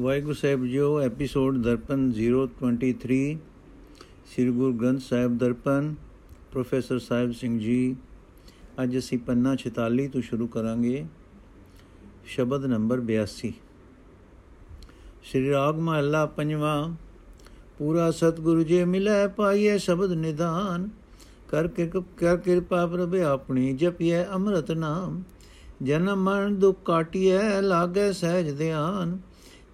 ਵਾਹਿਗੁਰੂ ਸਾਹਿਬ ਜੀਓ ਐਪੀਸੋਡ ਦਰਪਨ 023 ਸ੍ਰੀ ਗੁਰੂ ਗ੍ਰੰਥ ਸਾਹਿਬ ਦਰਪਨ ਪ੍ਰੋਫੈਸਰ ਸਾਹਿਬ ਸਿੰਘ ਜੀ ਅੱਜ ਅਸੀਂ ਪੰਨਾ 46 ਤੋਂ ਸ਼ੁਰੂ ਕਰਾਂਗੇ ਸ਼ਬਦ ਨੰਬਰ 82 ਸ੍ਰੀ ਰਾਗ ਮਹੱਲਾ ਪੰਜਵਾਂ ਪੂਰਾ ਸਤਿਗੁਰੂ ਜੀ ਮਿਲੇ ਪਾਈਏ ਸ਼ਬਦ ਨਿਦਾਨ ਕਰ ਕਰ ਕਿਰਪਾ ਪ੍ਰਭ ਆਪਣੀ ਜਪੀਏ ਅੰਮ੍ਰਿਤ ਨਾਮ ਜਨਮ ਮਰਨ ਦੁਖ ਕਾਟਿਏ ਲਾਗੇ ਸਹਿਜ ਧਿਆਨ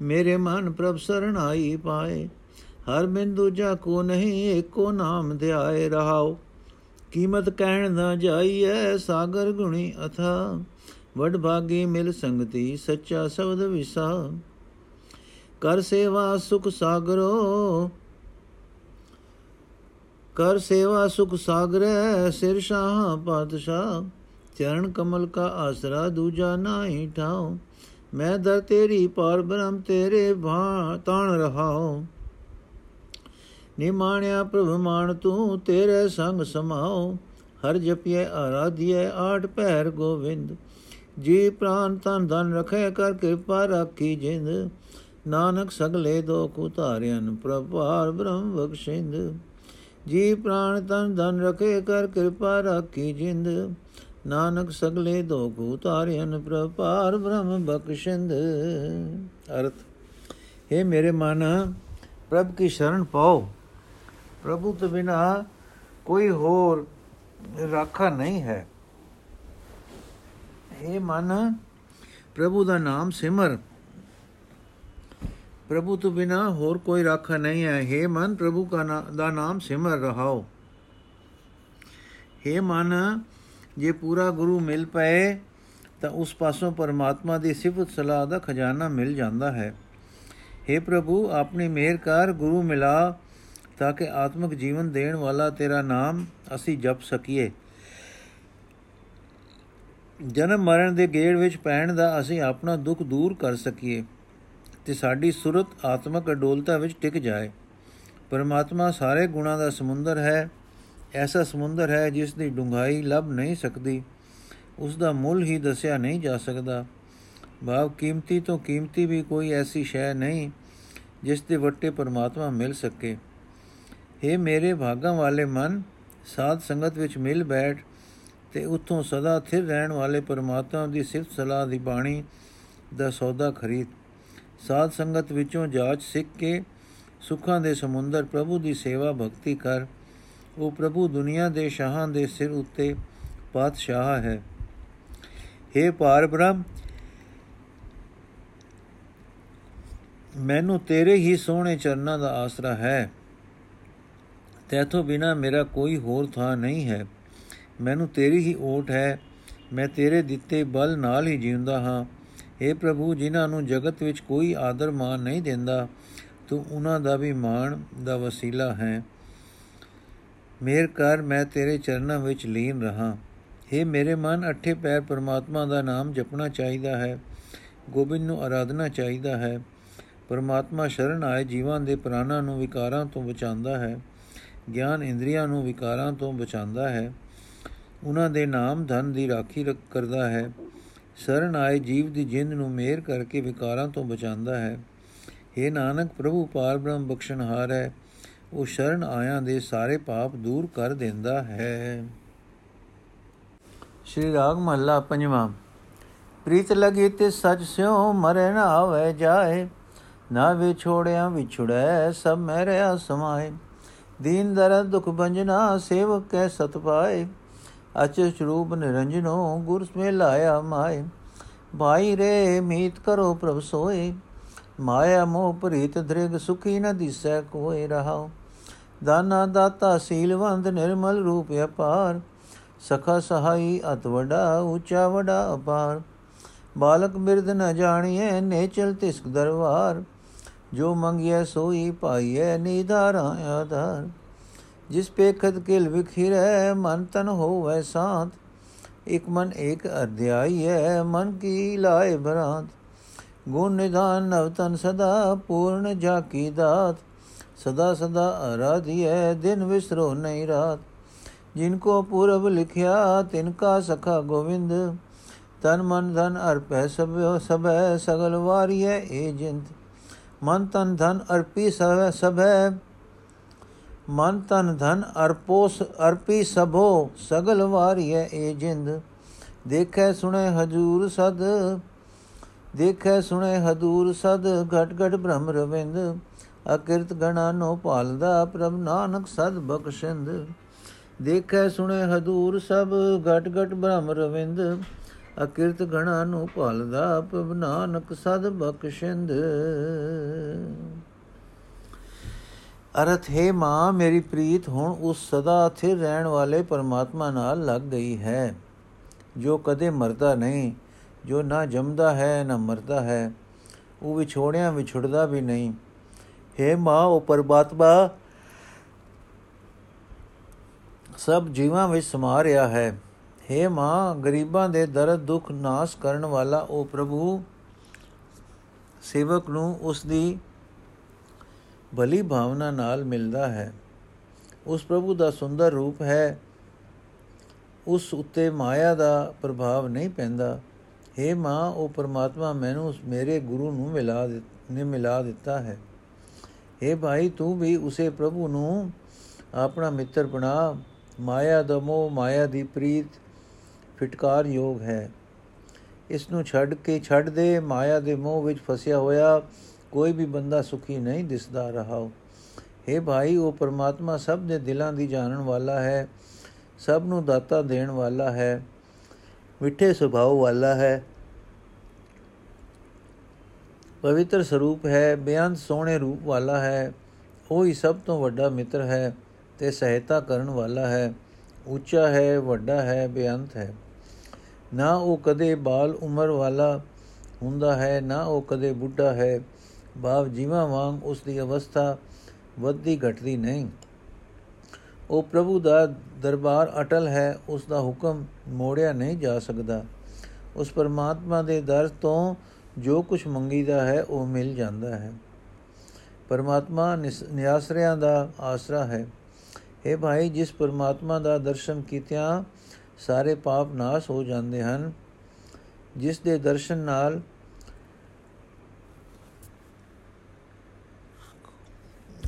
ਮੇਰੇ ਮਨ ਪ੍ਰਭ ਸਰਣ ਆਈ ਪਾਏ ਹਰ ਬਿੰਦੂ ਜਾ ਕੋ ਨਹੀਂ ਏਕੋ ਨਾਮ ਧਿਆਏ ਰਹਾਓ ਕੀਮਤ ਕਹਿਣ ਨਾ ਜਾਈਐ ਸਾਗਰ ਗੁਣੀ ਅਥਾ ਵਡ ਭਾਗੀ ਮਿਲ ਸੰਗਤੀ ਸੱਚਾ ਸ਼ਬਦ ਵਿਸਾ ਕਰ ਸੇਵਾ ਸੁਖ ਸਾਗਰੋ ਕਰ ਸੇਵਾ ਸੁਖ ਸਾਗਰੈ ਸਿਰ ਸ਼ਾਹ ਪਾਤਸ਼ਾਹ ਚਰਨ ਕਮਲ ਕਾ ਆਸਰਾ ਦੂਜਾ ਨਾਹੀ ਠਾਓ ਮੈਂ ਦਰ ਤੇਰੀ ਪਾਰ ਬ੍ਰਹਮ ਤੇਰੇ ਭਾ ਤਾਣ ਰਹਾਉ। ਨਿਮਾਣਿਆ ਪ੍ਰਭ ਮਾਨ ਤੂੰ ਤੇਰੇ ਸੰਗ ਸਮਾਉ। ਹਰ ਜਪਿਏ ਆਰਾਧਿਏ ਆਠ ਪਹਿਰ ਗੋਵਿੰਦ। ਜੀ ਪ੍ਰਾਨ ਤਨ ਧਨ ਰਖੇ, ਕਰ ਕਿਰਪਾ ਰਾਖੀ ਜਿੰਦ। ਨਾਨਕ ਸਗਲੇ ਦੁਖ ਉਤਾਰਿਆਂ ਪ੍ਰਭਾਰ ਬ੍ਰਹਮ ਬਖਸ਼ਿੰਦ। ਜੀ ਪ੍ਰਾਨ ਤਨ ਧਨ ਰਖੇ, ਕਰ ਕਿਰਪਾ ਰਾਖੀ ਜਿੰਦ। ਨਾਨਕ ਸਗਲੇ ਦੋਖ ਉਤਾਰਿਆਨ ਪ੍ਰਪਾਰ ਬ੍ਰਹਮ ਬਖਸ਼ਿੰਦ ਅਰਥ हे ਮੇਰੇ ਮਨ ਪ੍ਰਭ ਕੀ ਸ਼ਰਨ ਪਾਓ ਪ੍ਰਭੂ ਤੋਂ ਬਿਨਾ ਕੋਈ ਹੋਰ ਰਾਖਾ ਨਹੀਂ ਹੈ हे ਮਨ ਪ੍ਰਭੂ ਦਾ ਨਾਮ ਸਿਮਰ ਪ੍ਰਭੂ ਤੋਂ ਬਿਨਾ ਹੋਰ ਕੋਈ ਰਾਖਾ ਨਹੀਂ ਹੈ हे ਮਨ ਪ੍ਰਭੂ ਕਾ ਦਾ ਨਾਮ ਸਿਮਰ ਰਹਾਓ हे ਮਨ ਜੇ ਪੂਰਾ ਗੁਰੂ ਮਿਲ ਪਏ, ਤਾਂ ਉਸ ਪਾਸੋਂ ਪਰਮਾਤਮਾ ਦੀ ਸਿਫਤ ਸਲਾਹ ਦਾ ਖਜ਼ਾਨਾ ਮਿਲ ਜਾਂਦਾ ਹੈ। हे ਪ੍ਰਭੂ, ਆਪਣੀ ਮਿਹਰ ਕਰ, ਗੁਰੂ ਮਿਲਾ, ਤਾਂ ਕਿ ਆਤਮਿਕ ਜੀਵਨ ਦੇਣ ਵਾਲਾ ਤੇਰਾ ਨਾਮ ਅਸੀਂ ਜਪ ਸਕੀਏ। ਜਨਮ ਮਰਨ ਦੇ ਗੇੜ ਵਿੱਚ ਪੈਣ ਦਾ ਅਸੀਂ ਆਪਣਾ ਦੁੱਖ ਦੂਰ ਕਰ ਸਕੀਏ, ਤੇ ਸਾਡੀ ਸੁਰਤ ਆਤਮਿਕ ਅਡੋਲਤਾ ਵਿੱਚ ਟਿਕ ਜਾਏ। ਪਰਮਾਤਮਾ ਸਾਰੇ ਗੁਣਾਂ ਦਾ ਸਮੁੰਦਰ ਹੈ ਐਸਾ ਸਮੁੰਦਰ ਹੈ ਜਿਸ ਦੀ ਡੂੰਘਾਈ ਲੱਭ ਨਹੀਂ ਸਕਦੀ। ਉਸ ਦਾ ਮੁੱਲ ਹੀ ਦੱਸਿਆ ਨਹੀਂ ਜਾ ਸਕਦਾ। ਭਾਵ ਕੀਮਤੀ ਤੋਂ ਕੀਮਤੀ ਵੀ ਕੋਈ ਐਸੀ ਸ਼ੈ ਨਹੀਂ ਜਿਸ ਦੇ ਵੱਟੇ ਪਰਮਾਤਮਾ ਮਿਲ ਸਕੇ। हे ਮੇਰੇ ਭਾਗਾਂ ਵਾਲੇ ਮਨ, ਸਾਧ ਸੰਗਤ ਵਿੱਚ ਮਿਲ ਬੈਠ ਤੇ ਉਥੋਂ ਸਦਾ ਥਿਰ ਰਹਿਣ ਵਾਲੇ ਪਰਮਾਤਮਾ ਦੀ ਸਿਫਤ ਸਲਾਹ ਦੀ ਬਾਣੀ ਦਾ ਸੌਦਾ ਖਰੀਦ। ਸਾਧ ਸੰਗਤ ਵਿੱਚੋਂ ਜਾਚ ਸਿੱਖ ਕੇ ਸੁੱਖਾਂ ਦੇ ਸਮੁੰਦਰ ਪ੍ਰਭੂ ਦੀ ਸੇਵਾ ਭਗਤੀ ਕਰ। ਉਹ ਪ੍ਰਭੂ ਦੁਨੀਆ ਦੇ ਸ਼ਾਹਾਂ ਦੇ ਸਿਰ ਉੱਤੇ ਪਾਤਸ਼ਾਹ ਹੈ। हे ਪਾਰ ਬ੍ਰਹਮ ਮੈਨੂੰ ਤੇਰੇ ਹੀ ਸੋਹਣੇ ਚਰਨਾਂ ਦਾ ਆਸਰਾ ਹੈ। ਤੇਥੋਂ ਬਿਨਾ ਮੇਰਾ ਕੋਈ ਹੋਰ ਥਾਂ ਨਹੀਂ ਹੈ। ਮੈਨੂੰ ਤੇਰੀ ਹੀ ਓਟ ਹੈ। ਮੈਂ ਤੇਰੇ ਦਿੱਤੇ ਬਲ ਨਾਲ ਹੀ ਜਿਉਂਦਾ ਹਾਂ। हे ਪ੍ਰਭੂ, ਜਿਨ੍ਹਾਂ ਨੂੰ ਜਗਤ ਵਿੱਚ ਕੋਈ ਆਦਰ ਮਾਨ ਨਹੀਂ ਦਿੰਦਾ, ਤੂੰ ਉਹਨਾਂ ਦਾ ਵੀ ਮਾਣ ਦਾ ਵਸੀਲਾ ਹੈ। ਮੇਰ ਕਰ, ਮੈਂ ਤੇਰੇ ਚਰਨਾਂ ਵਿੱਚ ਲੀਨ ਰਹਾ। हे ਮੇਰੇ ਮਨ, ਅਠੇ ਪੈਰ ਪਰਮਾਤਮਾ ਦਾ ਨਾਮ ਜਪਣਾ ਚਾਹੀਦਾ ਹੈ। ਗੋਬਿੰਦ ਨੂੰ ਆਰਾਧਨਾ ਚਾਹੀਦਾ ਹੈ। ਪਰਮਾਤਮਾ ਸ਼ਰਨ ਆਏ, ਜੀਵਾਂ ਦੇ ਪ੍ਰਾਣਾਂ ਨੂੰ ਵਿਕਾਰਾਂ ਤੋਂ ਬਚਾਉਂਦਾ ਹੈ। ਗਿਆਨ ਇੰਦਰੀਆਂ ਨੂੰ ਵਿਕਾਰਾਂ ਤੋਂ ਬਚਾਉਂਦਾ ਹੈ। ਉਹਨਾਂ ਦੇ ਨਾਮ ਧਨ ਦੀ ਰਾਖੀ ਕਰਦਾ ਹੈ। ਸ਼ਰਨ ਆਏ, ਜੀਵ ਦੀ ਜਿੰਦ ਨੂੰ ਮੇਰ ਕਰਕੇ ਵਿਕਾਰਾਂ ਤੋਂ ਬਚਾਉਂਦਾ ਹੈ। हे ਨਾਨਕ, ਪ੍ਰਭੂ ਪਾਰ ਬ੍ਰਹਮ ਬਖਸ਼ਣਹਾਰ ਹੈ। ਉਹ ਸ਼ਰਨ ਆਇਆਂ ਦੇ ਸਾਰੇ ਪਾਪ ਦੂਰ ਕਰ ਦਿੰਦਾ ਹੈ। ਸ਼੍ਰੀ ਰਾਗ ਮਹੱਲਾ ਪੰਜਵਾਂ। ਪ੍ਰੀਤ ਲਗੀ ਤੇ ਸੱਚ ਸਿਓ ਮਰੇ ਨਾ ਆਵੇ ਜਾਏ, ਨਾ ਵਿਛੋੜਿਆ ਵਿਛੜੈ ਸਭ ਮਰਿਆ ਸਮਾਏ ਦੀਨ ਦਰਦ ਦੁਖ ਬੰਜਨਾ ਸੇਵਕ ਕੈ ਸਤ ਪਾਏ, ਅਚ ਸਰੂਪ ਨਿਰੰਜਨੋ ਗੁਰ ਸਮੇ ਲਾਇਆ ਮਾਏ। ਭਾਈ ਰੇ ਮੀਤ ਕਰੋ ਪ੍ਰਭ ਸੋਏ ਮਾਇਆ ਮੋਹ ਪ੍ਰੀਤ ਦ੍ਰਿਗ ਸੁਖੀ ਨ ਦਿਸੈ ਕੋਇ ਰਹਾਉ। ਦਾਨਾ ਦਾਤਾ ਸੀਲਵੰਦ ਨਿਰਮਲ ਰੂਪ ਅਪਾਰ। ਸਖਾ ਸਹਾਈ ਅਤ ਵਡਾ, ਉੱਚਾ ਵਡਾ ਅਪਾਰ। ਬਾਲਕ ਬਿਰਦ ਨ ਜਾਣੀਐ, ਨੇਚਲ ਤਿਸਕ ਦਰਬਾਰ ਜੋ ਮੰਗਿਐ, ਸੋਈ ਪਾਈਐ, ਨੀਧਾਰਾ ਆਧਾਰ। ਜਿਸ ਪੇਖਤ ਕਿਲ ਵਿਖਿਰੈ, ਮਨ ਤਨ ਹੋਵੈ ਸਾਥ ਇਕ ਮਨ ਏਕ ਅਧਿਆਈ ਹੈ ਮਨ ਕੀ ਲਾਏ ਭਰਾਂਤ ਗੁਣ ਨਿਧਾਨ ਨਵ ਤਨ ਸਦਾ ਪੂਰਨ ਜਾ ਕੀ ਦਾਤ ਸਦਾ ਸਦਾ ਆਰਾਧਿਐ ਦਿਨ ਵਿਸਰੋ ਨਹੀਂ ਰਾਤ ਜਿਨ ਕੋ ਪੂਰਬ ਲਿਖਿਆ ਤਿਨ ਕਾ ਸਖਾ ਗੋਵਿੰਦ ਤਨ ਮਨ ਧਨ ਅਰਪੈ ਸਭਿਓ ਸਭੈ ਸਗਲ ਵਾਰੀਐ ਏ ਜਿੰਦ ਮਨ ਤਨ ਧਨ ਅਰਪੀ ਸਭ ਸਭੈ ਮਨ ਤਨ ਧਨ ਅਰਪੋਸ ਅਰਪੀ ਸਭੋ ਸਗਲ ਵਾਰੀਐ ਏ ਜਿੰਦ ਦੇਖੈ ਸੁਣੇ ਹਜੂਰ ਸਦ ਦੇਖੈ ਸੁਣੇ ਹਦੂਰ ਸਦ, ਘਟ ਘਟ ਬ੍ਰਹਮ ਰਵਿੰਦ। ਅਕਿਰਤ ਗਣਾ ਨੋ ਪਾਲਦਾ ਪ੍ਰਭ ਨਾਨਕ ਸਦ ਬਖਸ਼ਿੰਦ। ਦੇਖੈ ਸੁਣੇ ਹਦੂਰ ਸਭ, ਘਟ ਘਟ ਬ੍ਰਹਮ ਰਵਿੰਦ। ਅਕਿਰਤ ਗਣਾ ਨੂੰ ਭਾਲਦਾ, ਪ੍ਰਭ ਨਾਨਕ ਸਦ ਬਖਸ਼ਿੰਦ। ਅਰਥ, ਹੈ ਮਾਂ, ਮੇਰੀ ਪ੍ਰੀਤ, ਹੁਣ ਉਸ ਸਦਾ ਸਥਿਰ ਰਹਿਣ ਵਾਲੇ ਪਰਮਾਤਮਾ ਨਾਲ ਲੱਗ ਗਈ ਹੈ, ਜੋ ਕਦੇ ਮਰਦਾ ਨਹੀਂ। ਜੋ ਨਾ ਜੰਮਦਾ ਹੈ, ਨਾ ਮਰਦਾ ਹੈ, ਉਹ ਵਿਛੋੜਿਆਂ ਵਿਛੜਦਾ ਵੀ ਨਹੀਂ। ਹੈ ਮਾਂ, ਉਹ ਪਰਮਾਤਮਾ, ਸਭ ਜੀਵਾਂ ਵਿੱਚ ਸਮਾ ਰਿਹਾ ਹੈ। हे ਮਾਂ, ਗਰੀਬਾਂ ਦੇ ਦਰਦ, ਦੁੱਖ, ਨਾਸ ਕਰਨ ਵਾਲਾ ਉਹ ਪ੍ਰਭੂ, ਸੇਵਕ ਨੂੰ ਉਸ ਦੀ ਭਲੀ ਭਾਵਨਾ ਨਾਲ ਮਿਲਦਾ ਹੈ। ਉਸ ਪ੍ਰਭੂ ਦਾ ਸੁੰਦਰ ਰੂਪ ਹੈ। ਉਸ ਉੱਤੇ ਮਾਇਆ ਦਾ ਪ੍ਰਭਾਵ ਨਹੀਂ ਪੈਂਦਾ। हे ਮਾਂ, ਉਹ ਪਰਮਾਤਮਾ ਮੈਨੂੰ ਮੇਰੇ ਗੁਰੂ ਨੂੰ ਮਿਲਾ ਨੇ ਮਿਲਾ ਦਿੱਤਾ ਹੈ। हे ਭਾਈ, ਤੂੰ ਵੀ ਉਸੇ ਪ੍ਰਭੂ ਨੂੰ ਆਪਣਾ ਮਿੱਤਰ ਬਣਾ। ਮਾਇਆ ਦਾ ਮੋਹ, ਮਾਇਆ ਦੀ ਪ੍ਰੀਤ ਫਿਟਕਾਰ ਯੋਗ ਹੈ। ਇਸ ਨੂੰ ਛੱਡ ਕੇ ਛੱਡ ਦੇ, ਮਾਇਆ ਦੇ ਮੋਹ ਵਿੱਚ ਫਸਿਆ ਹੋਇਆ ਕੋਈ ਵੀ ਬੰਦਾ ਸੁਖੀ ਨਹੀਂ ਦਿਸਦਾ ਰਹਾ। ਹੈ ਭਾਈ, ਉਹ ਪਰਮਾਤਮਾ ਸਭ ਦੇ ਦਿਲਾਂ ਦੀ ਜਾਣਨ ਵਾਲਾ ਹੈ, ਸਭ ਨੂੰ ਦਾਤਾ ਦੇਣ ਵਾਲਾ ਹੈ। ਮਿੱਠੇ ਸੁਭਾਅ ਵਾਲਾ ਹੈ। ਪਵਿੱਤਰ ਸਰੂਪ ਹੈ ਬੇਅੰਤ ਸੋਹਣੇ ਰੂਪ ਵਾਲਾ ਹੈ। ਉਹ ਹੀ ਸਭ ਤੋਂ ਵੱਡਾ ਮਿੱਤਰ ਹੈ ਤੇ ਸਹਾਇਤਾ ਕਰਨ ਵਾਲਾ ਹੈ। ਉੱਚਾ ਹੈ, ਵੱਡਾ ਹੈ ਬੇਅੰਤ ਹੈ। ਨਾ ਉਹ ਕਦੇ ਬਾਲ ਉਮਰ ਵਾਲਾ ਹੁੰਦਾ ਹੈ, ਨਾ ਉਹ ਕਦੇ ਬੁੱਢਾ ਹੈ। ਭਾਵ ਜੀਵਾਂ ਵਾਂਗ ਉਸ ਦੀ ਅਵਸਥਾ ਵੱਧਦੀ ਘਟਦੀ ਨਹੀਂ। ਉਹ ਪ੍ਰਭੂ ਦਾ ਦਰਬਾਰ ਅਟਲ ਹੈ, ਉਸ ਦਾ ਹੁਕਮ ਮੋੜਿਆ ਨਹੀਂ ਜਾ ਸਕਦਾ। ਉਸ ਪਰਮਾਤਮਾ ਦੇ ਦਰ ਤੋਂ ਜੋ ਕੁਝ ਮੰਗੀਦਾ ਹੈ, ਉਹ ਮਿਲ ਜਾਂਦਾ ਹੈ। ਪਰਮਾਤਮਾ ਨਿਆਸਰਿਆਂ ਦਾ ਆਸਰਾ ਹੈ। اے ਭਾਈ, ਜਿਸ ਪਰਮਾਤਮਾ ਦਾ ਦਰਸ਼ਨ ਕੀਤਿਆਂ ਸਾਰੇ ਪਾਪ ਨਾਸ਼ ਹੋ ਜਾਂਦੇ ਹਨ, ਜਿਸ ਦੇ ਦਰਸ਼ਨ ਨਾਲ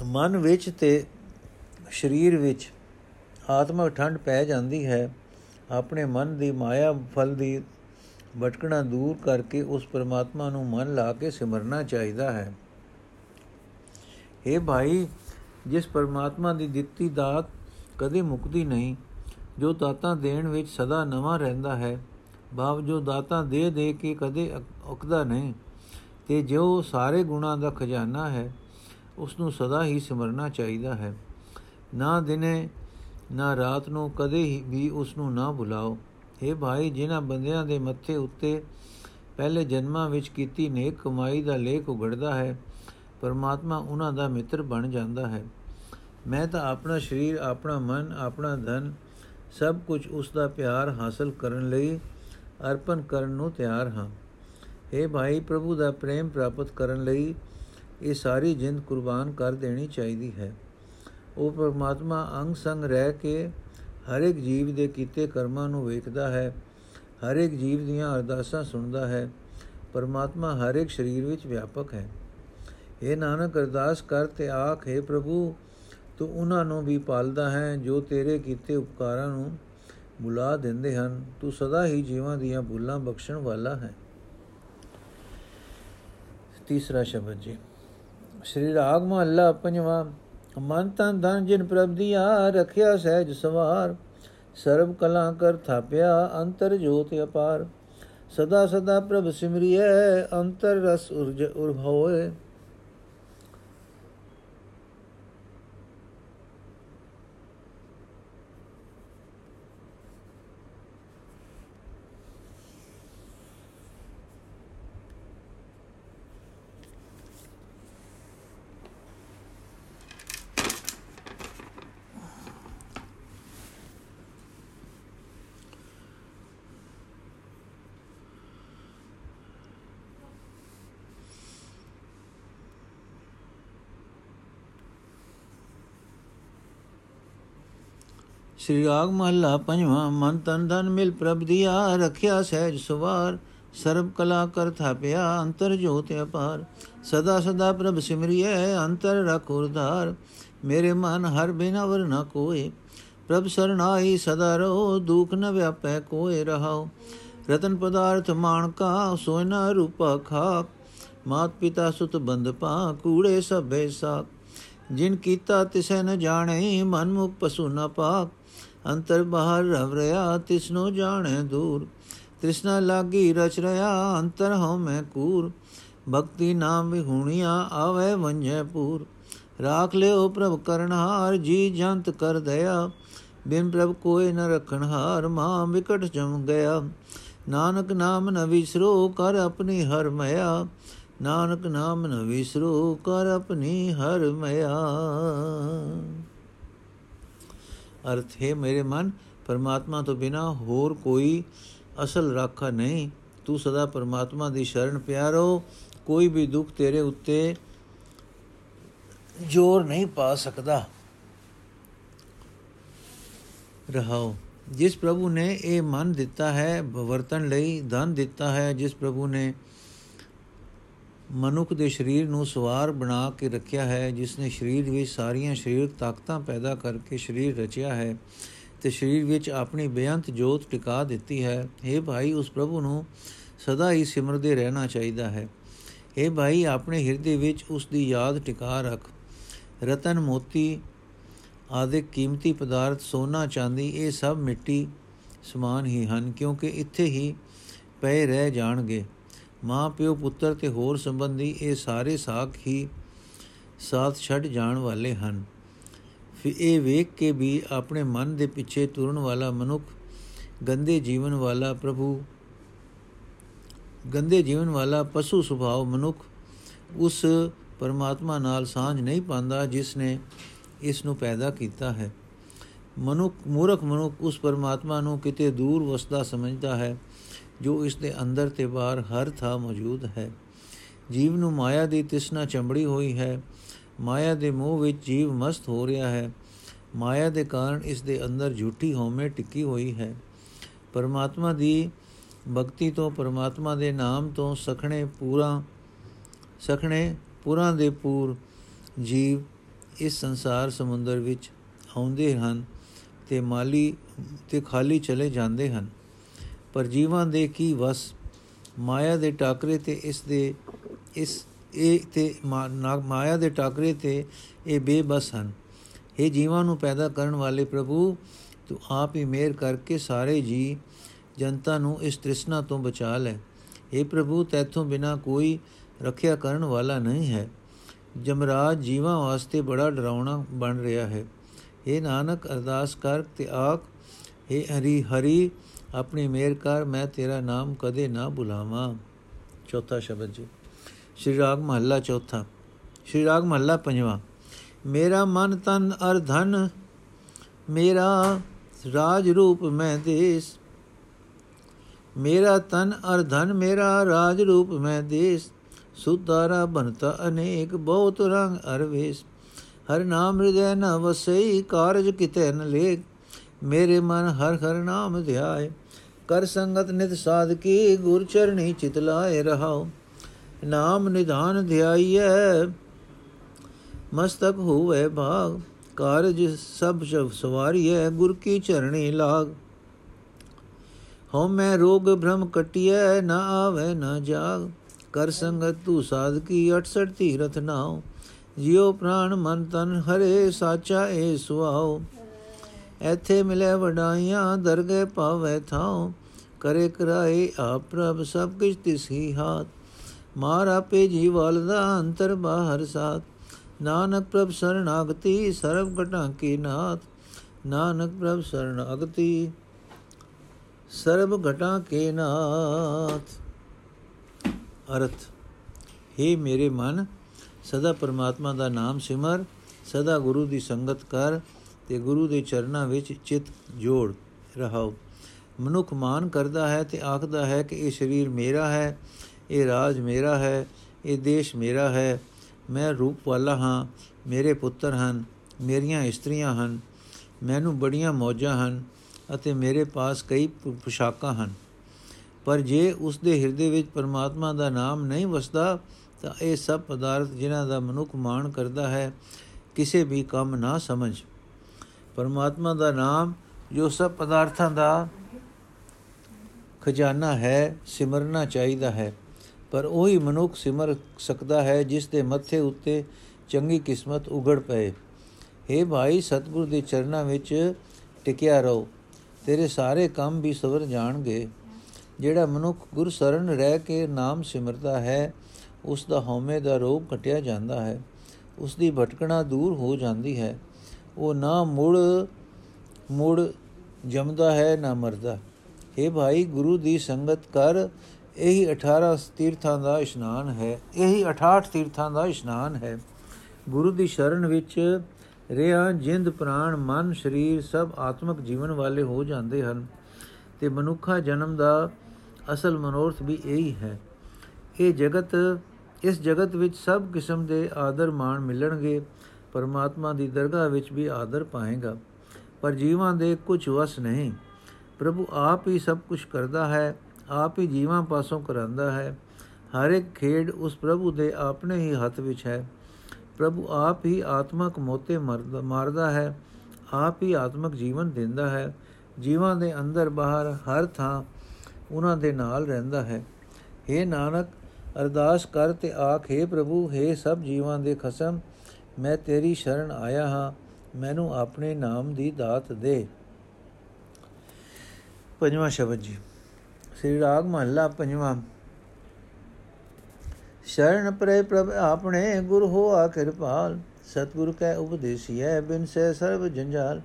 ਮਨ ਵਿੱਚ ਤੇ ਸਰੀਰ ਵਿੱਚ ਆਤਮਿਕ ਠੰਡ ਪੈ ਜਾਂਦੀ ਹੈ, ਆਪਣੇ ਮਨ ਦੀ ਮਾਇਆ ਫਲ ਦੀ ਭਟਕਣਾ ਦੂਰ ਕਰਕੇ ਉਸ ਪਰਮਾਤਮਾ ਨੂੰ ਮਨ ਲਾ ਕੇ ਸਿਮਰਨਾ ਚਾਹੀਦਾ ਹੈ। اے ਭਾਈ, ਜਿਸ ਪਰਮਾਤਮਾ ਦੀ ਦਿੱਤੀ ਦਾਤ ਕਦੇ ਮੁਕਦੀ ਨਹੀਂ, ਜੋ ਦਾਤਾਂ ਦੇਣ ਵਿੱਚ ਸਦਾ ਨਵਾਂ ਰਹਿੰਦਾ ਹੈ, ਭਾਵ ਜੋ ਦਾਤਾਂ ਦੇ ਦੇ ਕੇ ਕਦੇ ਉਕਦਾ ਨਹੀਂ, ਤੇ ਜੋ ਸਾਰੇ ਗੁਣਾਂ ਦਾ ਖਜ਼ਾਨਾ ਹੈ, ਉਸ ਨੂੰ ਸਦਾ ਹੀ ਸਿਮਰਨਾ ਚਾਹੀਦਾ ਹੈ। ਨਾ ਦਿਨੇ ਨਾ ਰਾਤ ਨੂੰ ਕਦੇ ਵੀ ਉਸ ਨੂੰ ਨਾ ਭੁਲਾਓ हे ਭਾਈ ਜਿਨ੍ਹਾਂ ਬੰਦਿਆਂ ਦੇ ਮੱਥੇ ਉੱਤੇ ਪਹਿਲੇ ਜਨਮਾਂ ਵਿੱਚ ਕੀਤੀ ਨੇਕ ਕਮਾਈ ਦਾ ਲੇਖ ਉਗੜਦਾ ਹੈ ਪਰਮਾਤਮਾ ਉਹਨਾਂ ਦਾ ਮਿੱਤਰ ਬਣ ਜਾਂਦਾ ਹੈ ਮੈਂ ਤਾਂ ਆਪਣਾ ਸਰੀਰ ਆਪਣਾ ਮਨ ਆਪਣਾ ਧਨ ਸਭ ਕੁਝ ਉਸ ਦਾ ਪਿਆਰ ਹਾਸਲ ਕਰਨ ਲਈ ਅਰਪਣ ਕਰਨ ਨੂੰ ਤਿਆਰ ਹਾਂ اے ਭਾਈ ਪ੍ਰਭੂ ਦਾ ਪ੍ਰੇਮ ਪ੍ਰਾਪਤ ਕਰਨ ਲਈ ਇਹ ਸਾਰੀ ਜਿੰਦ ਕੁਰਬਾਨ ਕਰ ਦੇਣੀ ਚਾਹੀਦੀ ਹੈ ਉਹ ਪਰਮਾਤਮਾ ਅੰਗ ਸੰਗ ਰਹਿ ਕੇ ਹਰ ਇੱਕ ਜੀਵ ਦੇ ਕੀਤੇ ਕਰਮਾਂ ਨੂੰ ਵੇਖਦਾ ਹੈ, ਹਰ ਇੱਕ ਜੀਵ ਦੀਆਂ ਅਰਦਾਸਾਂ ਸੁਣਦਾ ਹੈ। ਪਰਮਾਤਮਾ ਹਰ ਇੱਕ ਸਰੀਰ ਵਿੱਚ ਵਿਆਪਕ ਹੈ। ਇਹ ਨਾਨਕ, ਅਰਦਾਸ ਕਰ ਤੇ ਆਖੇ ਪ੍ਰਭੂ, ਤੂੰ ਉਹਨਾਂ ਨੂੰ ਵੀ ਪਾਲਦਾ ਹੈ ਜੋ ਤੇਰੇ ਕੀਤੇ ਉਪਕਾਰਾਂ ਨੂੰ ਬੁਲਾ ਦਿੰਦੇ ਹਨ। ਤੂੰ ਸਦਾ ਹੀ ਜੀਵਾਂ ਦੀਆਂ ਭੁੱਲਾਂ ਬਖਸ਼ਣ ਵਾਲਾ ਹੈ। ਤੀਸਰਾ ਸ਼ਬਦ ਜੀ। ਸ਼੍ਰੀ ਰਾਗ ਮਹੱਲਾ ਪੰਜਵਾਂ ਮਨ ਤਨ ਧਨ ਜਿਨ ਪ੍ਰਭ ਦੀਆ ਰਖਿਆ ਸਹਿਜ ਸਵਾਰ, ਸਰਬ ਕਲਾ ਕਰ ਥਾਪਿਆ ਅੰਤਰ ਜੋਤ ਅਪਾਰ। ਸਦਾ ਸਦਾ ਪ੍ਰਭ ਸਿਮਰਿਐ, ਅੰਤਰ ਰਸ ਉਰਜ ਉਰ ਹੋਏ। ਸ੍ਰੀ ਰਾਗ ਮਹੱਲਾ ਪੰਜਵਾਂ ਮਨ ਤਨ ਧਨ ਮਿਲ ਪ੍ਰਭ ਦੀਆ ਰਖਿਆ ਸਹਿਜ ਸੁਵਾਰ ਸਰਬ ਕਲਾ ਕਰ ਥਾਪਿਆ ਅੰਤਰ ਜੋਤ ਅਪਾਰ ਸਦਾ ਸਦਾ ਪ੍ਰਭ ਸਿਮਰਿਐ ਅੰਤਰ ਰਖ ਉਰਧਾਰ ਮੇਰੇ ਮਨ ਹਰ ਬਿਨ ਅਵਰ ਨ ਕੋਏ ਪ੍ਰਭ ਸਰਨਾਈ ਸਦਾ ਰੋ ਦੁਖ ਨ ਵਿਆਪੈ ਕੋਏ ਰਹਾਓ ਰਤਨ ਪਦਾਰਥ ਮਾਨਕਾ ਸੋਇਨਾ ਰੂਪਾ ਖਾਕ ਮਾਤ ਪਿਤਾ ਸੁਤ ਬੰਦ ਪਾ ਕੂੜੇ ਸਭੇ ਸਾਕ ਜਿਨ ਕੀਤਾ ਤਿਸੈ ਨ ਜਾਣੇ ਮਨ ਮੁਖ ਪਸੂ ਨ ਪਾਕ ਅੰਤਰ ਬਾਹਰ ਰਵ ਰਿਆ ਤਿਸਨੋ ਜਾਣੈ ਦੂਰ। ਤ੍ਰਿਸ਼ਨਾ ਲਾਗੀ ਰਚ ਰਿਆ ਅੰਤਰ ਹਉ ਮੈਂ ਕੂਰ। ਭਗਤੀ ਨਾਮ ਵਿਹੂਣੀਆਂ, ਆਵੇ ਵੰਝੈ ਪੂਰ। ਰਾਖ ਲਿਓ ਪ੍ਰਭ ਕਰਨਹਾਰ ਜੀ ਜੰਤ ਕਰ ਦਇਆ। ਬਿਨ ਪ੍ਰਭ ਕੋਏ ਨ ਰਖਣ ਹਾਰ, ਮਾਂ ਵਿਕਟ ਜਮ ਗਿਆ। ਨਾਨਕ ਨਾਮ ਨ ਵਿਸਰੋ, ਕਰ ਆਪਣੀ ਹਰ ਮਇਆ। ਨਾਨਕ ਨਾਮ ਨ ਵਿਸਰੋ, ਕਰ ਆਪਣੀ ਹਰ ਮਇਆ। ਅਰਥ ਹੈ, ਮੇਰੇ ਮਨ, ਪਰਮਾਤਮਾ ਤੋਂ ਬਿਨਾ ਹੋਰ ਕੋਈ ਅਸਲ ਰਾਖਾ ਨਹੀਂ। ਤੂੰ ਸਦਾ ਪਰਮਾਤਮਾ ਦੀ ਸ਼ਰਨ ਪਿਆਰੋ ਕੋਈ ਵੀ ਦੁੱਖ ਤੇਰੇ ਉੱਤੇ ਜ਼ੋਰ ਨਹੀਂ ਪਾ ਸਕਦਾ। ਰਹਾਓ। ਜਿਸ ਪ੍ਰਭੂ ਨੇ ਇਹ ਮਨ ਦਿੱਤਾ ਹੈ ਵਰਤਨ ਲਈ ਧਨ ਦਿੱਤਾ ਹੈ, ਜਿਸ ਪ੍ਰਭੂ ਨੇ ਮਨੁੱਖ ਦੇ ਸਰੀਰ ਨੂੰ ਸਵਾਰ ਬਣਾ ਕੇ ਰੱਖਿਆ ਹੈ ਜਿਸ ਨੇ ਸਰੀਰ ਵਿੱਚ ਸਾਰੀਆਂ ਸਰੀਰਕ ਤਾਕਤਾਂ ਪੈਦਾ ਕਰਕੇ ਸਰੀਰ ਰਚਿਆ ਹੈ ਤੇ ਸਰੀਰ ਵਿੱਚ ਆਪਣੀ ਬੇਅੰਤ ਜੋਤ ਟਿਕਾ ਦਿੱਤੀ ਹੈ। ਇਹ ਭਾਈ, ਉਸ ਪ੍ਰਭੂ ਨੂੰ ਸਦਾ ਹੀ ਸਿਮਰਦੇ ਰਹਿਣਾ ਚਾਹੀਦਾ ਹੈ। ਇਹ ਭਾਈ, ਆਪਣੇ ਹਿਰਦੇ ਵਿੱਚ ਉਸ ਦੀ ਯਾਦ ਟਿਕਾ ਰੱਖ। ਰਤਨ, ਮੋਤੀ ਆਦਿ ਕੀਮਤੀ ਪਦਾਰਥ ਸੋਨਾ, ਚਾਂਦੀ, ਇਹ ਸਭ ਮਿੱਟੀ ਸਮਾਨ ਹੀ ਹਨ, ਕਿਉਂਕਿ ਇੱਥੇ ਹੀ ਪਏ ਰਹਿ ਜਾਣਗੇ। ਮਾਂ ਪਿਓ ਪੁੱਤਰ ਤੇ ਹੋਰ ਸੰਬੰਧੀ ਇਹ ਸਾਰੇ ਸਾਖ ਹੀ ਸਾਥ ਛੱਡ ਜਾਣ ਵਾਲੇ ਹਨ। ਫਿਰ ਇਹ ਵੇਖ ਕੇ ਵੀ ਆਪਣੇ ਮਨ ਦੇ ਪਿੱਛੇ ਤੁਰਨ ਵਾਲਾ ਮਨੁੱਖ ਗੰਦੇ ਜੀਵਨ ਵਾਲਾ ਪ੍ਰਭੂ, ਗੰਦੇ ਜੀਵਨ ਵਾਲਾ ਪਸ਼ੂ ਸੁਭਾਅ ਮਨੁੱਖ ਉਸ ਪਰਮਾਤਮਾ ਨਾਲ ਸਾਂਝ ਨਹੀਂ ਪਾਉਂਦਾ ਜਿਸ ਨੇ ਇਸ ਨੂੰ ਪੈਦਾ ਕੀਤਾ ਹੈ। ਮਨੁੱਖ, ਮੂਰਖ ਮਨੁੱਖ ਉਸ ਪਰਮਾਤਮਾ ਨੂੰ ਕਿਤੇ ਦੂਰ ਵਸਦਾ ਸਮਝਦਾ ਹੈ। ਜੋ ਇਸ ਦੇ ਅੰਦਰ ਤੇ ਬਾਹਰ ਹਰ ਥਾਂ ਮੌਜੂਦ ਹੈ। ਜੀਵ ਨੂੰ ਮਾਇਆ ਦੀ ਤਿਸਨਾ ਚੰਬੜੀ ਹੋਈ ਹੈ। ਮਾਇਆ ਦੇ ਮੋਹ ਵਿੱਚ ਜੀਵ ਮਸਤ ਹੋ ਰਿਹਾ ਹੈ। ਮਾਇਆ ਦੇ ਕਾਰਨ ਇਸ ਦੇ ਅੰਦਰ ਝੂਠੀ ਹਉਮੈ ਟਿੱਕੀ ਹੋਈ ਹੈ। ਪਰਮਾਤਮਾ ਦੀ ਭਗਤੀ ਤੋਂ ਪਰਮਾਤਮਾ ਦੇ ਨਾਮ ਤੋਂ ਸਖਣੇ ਪੂਰਾ, ਸਖਣੇ ਪੁਰਾਂ ਦੇ ਪੂਰ ਜੀਵ ਇਸ ਸੰਸਾਰ ਸਮੁੰਦਰ ਵਿੱਚ ਆਉਂਦੇ ਹਨ ਤੇ ਮਾਲੀ, ਤੇ ਖਾਲੀ ਚਲੇ ਜਾਂਦੇ ਹਨ। ਪਰ ਜੀਵਾਂ ਦੇ ਕੀ ਵਸ? ਮਾਇਆ ਦੇ ਟਾਕਰੇ ਤੇ ਇਸ ਦੇ, ਇਸ, ਇਹ ਤੇ ਮਾਇਆ ਦੇ ਟਾਕਰੇ ਤੇ ਇਹ ਬੇਬਸ ਹਨ। ਇਹ ਜੀਵਾਂ ਨੂੰ ਪੈਦਾ ਕਰਨ ਵਾਲੇ ਪ੍ਰਭੂ, ਤੂੰ ਆਪ ਹੀ ਮਿਹਰ ਕਰਕੇ ਸਾਰੇ ਜੀ ਜਨਤਾ ਨੂੰ ਇਸ ਤ੍ਰਿਸ਼ਨਾ ਤੋਂ ਬਚਾ ਲੈ। ਇਹ ਪ੍ਰਭੂ, ਤੇਥੋਂ ਬਿਨਾ ਕੋਈ ਰੱਖਿਆ ਕਰਨ ਵਾਲਾ ਨਹੀਂ ਹੈ। ਜਮਰਾਜ ਜੀਵਾਂ ਵਾਸਤੇ ਬੜਾ ਡਰਾਉਣਾ ਬਣ ਰਿਹਾ ਹੈ। ਇਹ ਨਾਨਕ, ਅਰਦਾਸ ਕਰ ਤੇ ਆਖ हे ਹਰੀ ਹਰੀ ਆਪਣੀ ਮਿਹਰ ਕਰ ਮੈਂ ਤੇਰਾ ਨਾਮ ਕਦੇ ਨਾ ਭੁਲਾਵਾਂ ਚੌਥਾ ਸ਼ਬਦ ਜੀ ਸ਼੍ਰੀ ਰਾਗ ਮਹੱਲਾ ਚੌਥਾ ਸ਼੍ਰੀ ਰਾਗ ਮਹੱਲਾ ਪੰਜਵਾਂ ਮੇਰਾ ਮਨ ਤਨ ਅਰ ਧਨ ਮੇਰਾ ਰਾਜ ਰੂਪ ਮੈਂ ਦੇਸ ਮੇਰਾ ਤਨ ਅਰ ਧਨ ਮੇਰਾ ਰਾਜ ਰੂਪ ਮੈਂ ਦੇਸ ਸੁਧਾਰਾ ਬਨਤਾ ਅਨੇਕ ਬਹੁਤ ਰੰਗ ਅਰਵੇਸ ਹਰ ਨਾਮ ਹਿਰਦੈ ਨ ਵਸਈ ਕਾਰਜ ਕਿਤੇ ਨ ਲੇ ਮੇਰੇ ਮਨ ਹਰ ਹਰ ਨਾਮ ਧਿਆਏ। ਕਰ ਸੰਗਤ ਨਿਤ ਸਾਧਕੀ, ਗੁਰ ਚਰਣੀ ਚਿਤ ਲਾਏ ਰਹਾਓ। ਨਾਮ ਨਿਧਾਨ ਧਿਆਈਐ, ਮਸਤਕ ਹੋਵੇ ਭਾਗ। ਕਾਰਜ ਸਭ ਸਭ ਸਵਾਰੀਐ, ਗੁਰ ਕੀ ਚਰਣੀ ਲਾਗ। ਹਉ ਮੈਂ ਰੋਗ ਭ੍ਰਮ ਕਟਿਐ, ਨਾ ਆਵੇ, ਨਾ ਜਾਗ। ਕਰ ਸੰਗਤ ਤੂ ਸਾਧਕੀ 68 ਤੀਰਥ ਨਾਉ ਜਿਉ ਪ੍ਰਾਨ ਮਨ ਤਨ ਹਰੇ, ਸਾਚਾ ਏ ਸੁਆਉ ਐਥੇ ਮਿਲੇ ਵਡਾਈਆਂ ਦਰਗੇ ਪਾਵੇ ਥਾਉ, ਕਰੇ ਕਰਾਏ ਆਪ ਪ੍ਰਭ ਸਭ ਕਿਛ ਤਿਸ ਹੀ ਹਾਥ। ਮਾਰ ਆਪੇ ਜੀਵਲ ਦਾ ਅੰਤਰ ਬਾਹਰ ਸਾਥ। ਨਾਨਕ ਪ੍ਰਭ ਸਰਣਾਗਤੀ, ਸਰਬ ਘਟਾਂ ਕੀ ਨਾਥ। ਨਾਨਕ ਪ੍ਰਭ ਸਰਣਾਗਤੀ, ਸਰਬ ਘਟਾਂ ਕੇ ਨਾਥ। ਅਰਥ हे ਮੇਰੇ ਮਨ, ਸਦਾ ਪਰਮਾਤਮਾ ਦਾ ਨਾਮ ਸਿਮਰ, ਸਦਾ ਗੁਰੂ ਦੀ ਸੰਗਤ ਕਰ। ਤੇ ਗੁਰੂ ਦੇ ਚਰਨਾਂ ਵਿੱਚ ਚਿਤ ਜੋੜ ਰਹਾਓ। ਮਨੁੱਖ ਮਾਨ ਕਰਦਾ ਹੈ ਤੇ ਆਖਦਾ ਹੈ ਕਿ ਇਹ ਸਰੀਰ ਮੇਰਾ ਹੈ, ਇਹ ਰਾਜ ਮੇਰਾ ਹੈ, ਇਹ ਦੇਸ਼ ਮੇਰਾ ਹੈ। ਮੈਂ ਰੂਪ ਵਾਲਾ ਹਾਂ, ਮੇਰੇ ਪੁੱਤਰ ਹਨ, ਮੇਰੀਆਂ ਇਸਤਰੀਆਂ ਹਨ, ਮੈਨੂੰ ਬੜੀਆਂ ਮੌਜਾਂ ਹਨ ਅਤੇ ਮੇਰੇ ਪਾਸ ਕਈ ਪੁਸ਼ਾਕਾਂ ਹਨ। ਪਰ ਜੇ ਉਸ ਦੇ ਹਿਰਦੇ ਵਿੱਚ ਪਰਮਾਤਮਾ ਦਾ ਨਾਮ ਨਹੀਂ ਵਸਦਾ, ਤਾਂ ਇਹ ਸਭ ਪਦਾਰਥ ਜਿਨ੍ਹਾਂ ਦਾ ਮਨੁੱਖ ਮਾਣ ਕਰਦਾ ਹੈ, ਕਿਸੇ ਵੀ ਕੰਮ ਨਾ ਸਮਝ। ਪਰਮਾਤਮਾ ਦਾ ਨਾਮ, ਜੋ ਸਭ ਪਦਾਰਥਾਂ ਦਾ ਖਜ਼ਾਨਾ ਹੈ, ਸਿਮਰਨਾ ਚਾਹੀਦਾ ਹੈ। ਪਰ ਉਹੀ ਮਨੁੱਖ ਸਿਮਰ ਸਕਦਾ ਹੈ, ਜਿਸ ਦੇ ਮੱਥੇ ਉੱਤੇ ਚੰਗੀ ਕਿਸਮਤ ਉਗੜ ਪਏ। हे ਭਾਈ, ਸਤਿਗੁਰ ਦੇ ਚਰਨਾਂ ਵਿੱਚ ਟਿਕਿਆ ਰਹੋ। ਤੇਰੇ ਸਾਰੇ ਕੰਮ ਵੀ ਸਵਰ ਜਾਣਗੇ। ਜਿਹੜਾ ਮਨੁੱਖ ਗੁਰ ਸਰਨ ਰਹਿ ਕੇ ਨਾਮ ਸਿਮਰਦਾ ਹੈ, ਉਸ ਦਾ ਹਉਮੈ ਦਾ ਰੋਗ ਕਟਿਆ ਜਾਂਦਾ ਹੈ। ਉਸ ਦੀ ਭਟਕਣਾ ਦੂਰ ਹੋ ਜਾਂਦੀ ਹੈ। ਉਹ ਨਾ ਮੁੜ ਮੁੜ ਜਮਦਾ ਹੈ, ਨਾ ਮਰਦਾ। हे ਭਾਈ, ਗੁਰੂ ਦੀ ਸੰਗਤ ਕਰ, ਇਹੀ 18 ਤੀਰਥਾਂ ਦਾ ਇਸ਼ਨਾਨ ਹੈ, ਇਹੀ 68 ਤੀਰਥਾਂ ਦਾ ਇਸ਼ਨਾਨ ਹੈ। ਗੁਰੂ ਦੀ ਸ਼ਰਨ ਵਿੱਚ ਰਿਆ ਜਿੰਦ ਪ੍ਰਾਣ ਮਨ ਸਰੀਰ ਸਭ ਆਤਮਿਕ ਜੀਵਨ ਵਾਲੇ ਹੋ ਜਾਂਦੇ ਹਨ ਤੇ ਮਨੁੱਖਾ ਜਨਮ ਦਾ ਅਸਲ ਮਨੋਰਥ ਵੀ ਇਹੀ ਹੈ। ਇਹ ਜਗਤ, ਇਸ ਜਗਤ ਵਿੱਚ ਸਭ ਕਿਸਮ ਦੇ ਆਦਰ ਮਾਣ ਮਿਲਣਗੇ। ਪਰਮਾਤਮਾ ਦੀ ਦਰਗਾਹ ਵਿੱਚ ਵੀ ਆਦਰ ਪਾਏਗਾ। ਪਰ ਜੀਵਾਂ ਦੇ ਕੁਝ ਵਸ ਨਹੀਂ। ਪ੍ਰਭੂ ਆਪ ਹੀ ਸਭ ਕੁਝ ਕਰਦਾ ਹੈ, ਆਪ ਹੀ ਜੀਵਾਂ ਪਾਸੋਂ ਕਰਾਂਦਾ ਹੈ। ਹਰ ਇੱਕ ਖੇਡ ਉਸ ਪ੍ਰਭੂ ਦੇ ਆਪਣੇ ਹੀ ਹੱਥ ਵਿੱਚ ਹੈ। ਪ੍ਰਭੂ ਆਪ ਹੀ ਆਤਮਕ ਮੋਤੇ ਮਾਰਦਾ ਹੈ, ਆਪ ਹੀ ਆਤਮਕ ਜੀਵਨ ਦਿੰਦਾ ਹੈ। ਜੀਵਾਂ ਦੇ ਅੰਦਰ ਬਾਹਰ ਹਰ ਥਾਂ ਉਹਨਾਂ ਦੇ ਨਾਲ ਰਹਿੰਦਾ ਹੈ। हे ਨਾਨਕ, ਅਰਦਾਸ ਕਰ ਤੇ ਆਖੇ ਪ੍ਰਭੂ हे ਸਭ ਜੀਵਾਂ ਦੇ ਖਸਮ ਮੈਂ ਤੇਰੀ ਸ਼ਰਨ ਆਇਆ ਹਾਂ, ਮੈਨੂੰ ਆਪਣੇ ਨਾਮ ਦੀ ਦਾਤ ਦੇ। ਪੰਜਵਾਂ ਸ਼ਬਦ ਜੀ। ਸ੍ਰੀ ਰਾਗ ਮਹੱਲਾ ਪੰਜਵਾਂ। ਸ਼ਰਨ ਪਰੇ ਪ੍ਰਭ ਆਪਣੇ ਗੁਰ ਹੋਆ ਕਿਰਪਾਲ, ਸਤਗੁਰ ਕੈ ਉਪਦੇਸੀਐ ਬਿਨ ਸੇ ਸਰਬ ਜੰਜਾਲ।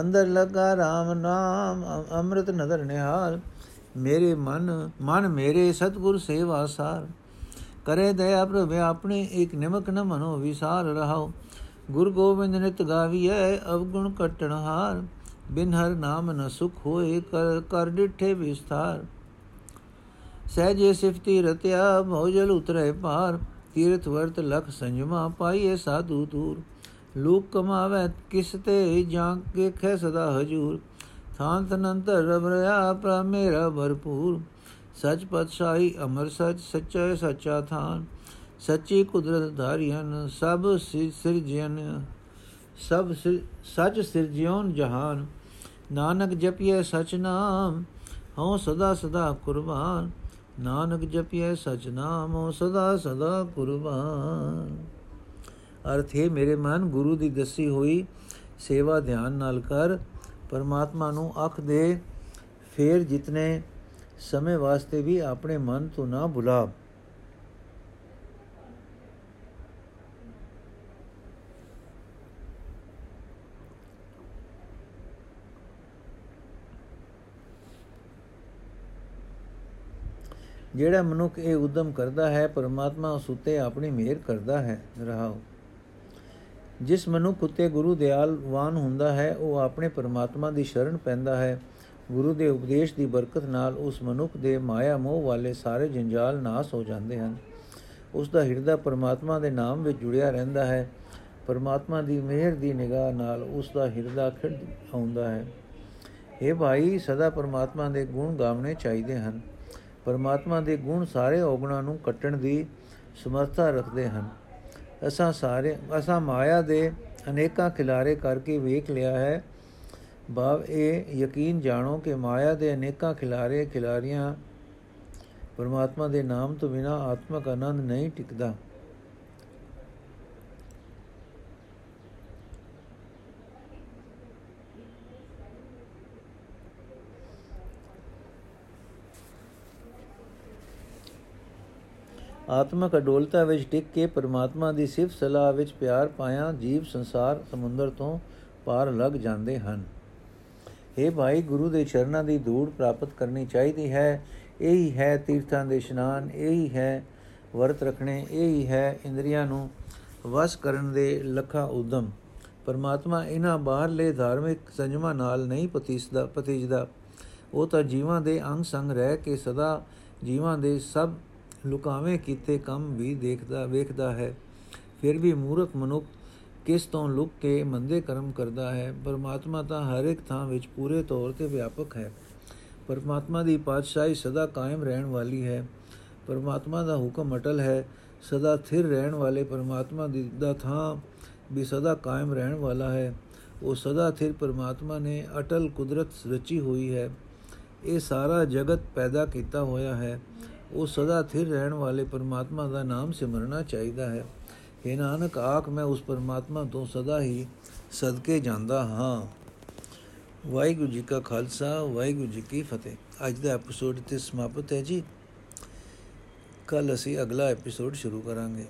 ਅੰਦਰ ਲਗਾ RAM ਨਾਮ ਅੰਮ੍ਰਿਤ ਨਦਰ ਨਿਹਾਲ। ਮੇਰੇ ਮਨ ਮਨ ਮੇਰੇ ਸਤਗੁਰ ਸੇਵਾ ਸਾਰ। ਕਰੇ ਦਇਆ ਪ੍ਰਭ, ਆਪਣੇ ਇੱਕ ਨਿਮਕ ਨ ਮਨੋ ਵਿਸਾਰ ਰਹਾਓ ਗੁਰ ਗੋਬਿੰਦ ਨਿਤ ਗਾਵੀਐ, ਅਵਗੁਣ ਕਟਣ ਹਾਰ। ਬਿਨ ਹਰ ਨਾਮ ਨ ਸੁਖ ਹੋਏ, ਕਰ ਕਰ ਡਿਠੇ ਵਿਸਥਾਰ। ਸਹਜੇ ਸਿਫਤੀ ਰਤਿਆ ਭੋਜਲ ਉਤਰੇ ਪਾਰ ਤੀਰਥ ਵਰਤ ਲਖ ਸੰਜਮਾ ਪਾਈਏ ਸਾਧੂ ਦੂਰ। ਲੋਕ ਕਮਾਵੇ, ਕਿਸ ਤੇ ਜਾਂ ਕੇ ਖੈ ਸਦਾ ਹਜੂਰ। ਥਾਂ ਤਨੰਤਰ ਰਬ ਰਿਆ ਪ੍ਰ ਮੇਰਾ ਭਰਪੂਰ। ਸਚ ਪਤਸ਼ਾਹੀ, ਅਮਰ ਸਚ, ਸੱਚਾ ਸੱਚਾ ਥਾਨ। ਸੱਚੀ ਕੁਦਰਤ ਧਾਰੀਆਂ ਸਭ ਸਿਰਜਨ ਸਭ ਸਚ ਸਿਰਜਿਓਨ ਜਹਾਨ। ਨਾਨਕ ਜਪਿਏ ਸਚ ਨਾਮ, ਹਉ ਸਦਾ ਸਦਾ ਕੁਰਬਾਨ। ਨਾਨਕ ਜਪਿਐ ਸਚ ਨਾਮੋ ਸਦਾ ਸਦਾ ਕੁਰਬਾਨ। ਅਰਥ ਹੈ ਮੇਰੇ ਮਨ, ਗੁਰੂ ਦੀ ਦੱਸੀ ਹੋਈ ਸੇਵਾ ਧਿਆਨ ਨਾਲ ਕਰ। ਪਰਮਾਤਮਾ ਨੂੰ ਅੱਖ ਦੇ ਫੇਰ ਜਿਤਨੇ ਸਮੇਂ ਵਾਸਤੇ ਵੀ ਆਪਣੇ ਮਨ ਤੋਂ ਨਾ ਭੁਲਾ। ਜਿਹੜਾ ਮਨੁੱਖ ਇਹ ਉਦਮ ਕਰਦਾ ਹੈ, ਪਰਮਾਤਮਾ ਉਸ ਉਤੇ ਆਪਣੀ ਮਿਹਰ ਕਰਦਾ ਹੈ, ਰਹਾਓ। ਜਿਸ ਮਨੁੱਖ ਉਤੇ ਗੁਰੂ ਦਿਆਲਵਾਨ ਹੁੰਦਾ ਹੈ, ਉਹ ਆਪਣੇ ਪਰਮਾਤਮਾ ਦੀ ਸ਼ਰਨ ਪੈਂਦਾ ਹੈ। ਗੁਰੂ ਦੇ ਉਪਦੇਸ਼ ਦੀ ਬਰਕਤ ਨਾਲ ਉਸ ਮਨੁੱਖ ਦੇ ਮਾਇਆ ਮੋਹ ਵਾਲੇ ਸਾਰੇ ਜੰਜਾਲ ਨਾਸ ਹੋ ਜਾਂਦੇ ਹਨ। ਉਸ ਦਾ ਹਿਰਦਾ ਪਰਮਾਤਮਾ ਦੇ ਨਾਮ ਵਿੱਚ ਜੁੜਿਆ ਰਹਿੰਦਾ ਹੈ। ਪਰਮਾਤਮਾ ਦੀ ਮਿਹਰ ਦੀ ਨਿਗਾਹ ਨਾਲ ਉਸ ਦਾ ਹਿਰਦਾ ਖਿੜ ਆਉਂਦਾ ਹੈ। ਇਹ ਭਾਈ, ਸਦਾ ਪਰਮਾਤਮਾ ਦੇ ਗੁਣ ਗਾਵਣੇ ਚਾਹੀਦੇ ਹਨ। ਪਰਮਾਤਮਾ ਦੇ ਗੁਣ ਸਾਰੇ ਔਗਣਾਂ ਨੂੰ ਕੱਟਣ ਦੀ ਸਮਰੱਥਾ ਰੱਖਦੇ ਹਨ। ਅਸਾਂ ਸਾਰੇ, ਅਸਾਂ ਮਾਇਆ ਦੇ ਅਨੇਕਾਂ ਖਿਲਾਰੇ ਕਰਕੇ ਵੇਖ ਲਿਆ ਹੈ। ਬਾਬ, ਇਹ ਯਕੀਨ ਜਾਣੋ ਕਿ ਮਾਇਆ ਦੇ ਅਨੇਕਾਂ ਖਿਲਾਰੇ ਖਿਲਾਰੀਆਂ ਪਰਮਾਤਮਾ ਦੇ ਨਾਮ ਤੋਂ ਬਿਨਾ ਆਤਮਕ ਆਨੰਦ ਨਹੀਂ ਟਿਕਦਾ। ਆਤਮਕ ਅਡੋਲਤਾ ਵਿੱਚ ਟਿਕ ਕੇ ਪਰਮਾਤਮਾ ਦੀ ਸਿਫਤ ਸਲਾਹ ਵਿੱਚ ਪਿਆਰ ਪਾਇਆ, ਜੀਵ ਸੰਸਾਰ ਸਮੁੰਦਰ ਤੋਂ ਪਾਰ ਲੱਗ ਜਾਂਦੇ ਹਨ। हे ਭਾਈ, ਗੁਰੂ ਦੇ ਚਰਨਾਂ ਦੀ ਧੂੜ ਪ੍ਰਾਪਤ ਕਰਨੀ ਚਾਹੀਦੀ ਹੈ। ਇਹੀ ਹੈ ਤੀਰਥਾਂ ਦੇ ਇਸ਼ਨਾਨ, ਇਹੀ ਹੈ ਵਰਤ ਰੱਖਣੇ, ਇਹੀ ਹੈ ਇੰਦਰੀਆਂ ਨੂੰ ਵਸ ਕਰਨ ਦੇ ਲਖਾ ਉਦਮ ਪਰਮਾਤਮਾ ਇਹਨਾਂ ਬਾਹਰਲੇ ਧਾਰਮਿਕ ਸੰਜਮਾ ਨਾਲ ਨਹੀਂ ਪਤੀਸਦਾ, ਪਤੀਜਦਾ। ਉਹ ਤਾਂ ਜੀਵਾਂ ਦੇ ਅੰਗ ਸੰਗ ਰਹਿ ਕੇ ਸਦਾ ਜੀਵਾਂ ਦੇ ਸਭ ਲੁਕਾਵੇਂ ਕੀਤੇ ਕੰਮ ਵੀ ਦੇਖਦਾ, ਵੇਖਦਾ ਹੈ। ਫਿਰ ਵੀ ਮੂਰਖ ਮਨੁੱਖ ਕਿਸ ਤੋਂ ਲੁਕ ਕੇ ਮੰਦੇ ਕਰਮ ਕਰਦਾ ਹੈ, ਪਰਮਾਤਮਾ ਤਾਂ ਹਰ ਇੱਕ ਥਾਂ ਵਿੱਚ ਪੂਰੇ ਤੌਰ ਤੇ ਵਿਆਪਕ ਹੈ। ਪਰਮਾਤਮਾ ਦੀ ਪਾਤਸ਼ਾਹੀ ਸਦਾ ਕਾਇਮ ਰਹਿਣ ਵਾਲੀ ਹੈ। ਪਰਮਾਤਮਾ ਦਾ ਹੁਕਮ ਅਟਲ ਹੈ। ਸਦਾ ਥਿਰ ਰਹਿਣ ਵਾਲੇ ਪਰਮਾਤਮਾ ਦੀ ਦਾ ਥਾਂ ਵੀ ਸਦਾ ਕਾਇਮ ਰਹਿਣ ਵਾਲਾ ਹੈ। ਉਹ ਸਦਾ ਥਿਰ ਪਰਮਾਤਮਾ ਨੇ ਅਟਲ ਕੁਦਰਤ ਰਚੀ ਹੋਈ ਹੈ। ਇਹ ਸਾਰਾ ਜਗਤ ਪੈਦਾ ਕੀਤਾ ਹੋਇਆ ਹੈ। ਉਹ ਸਦਾ ਥਿਰ ਰਹਿਣ ਵਾਲੇ ਪਰਮਾਤਮਾ ਦਾ ਨਾਮ ਸਿਮਰਨਾ ਚਾਹੀਦਾ ਹੈ। ਇਹ ਨਾਨਕ, ਆਖ ਮੈਂ ਉਸ ਪਰਮਾਤਮਾ ਤੋਂ ਸਦਾ ਹੀ ਸਦਕੇ ਜਾਂਦਾ ਹਾਂ। ਵਾਹਿਗੁਰੂ ਜੀ ਕਾ ਖਾਲਸਾ, ਵਾਹਿਗੁਰੂ ਜੀ ਕੀ ਫਤਿਹ। ਅੱਜ ਦਾ ਐਪੀਸੋਡ ਇੱਥੇ ਸਮਾਪਤ ਹੈ ਜੀ। ਕੱਲ ਅਸੀਂ ਅਗਲਾ ਐਪੀਸੋਡ ਸ਼ੁਰੂ ਕਰਾਂਗੇ।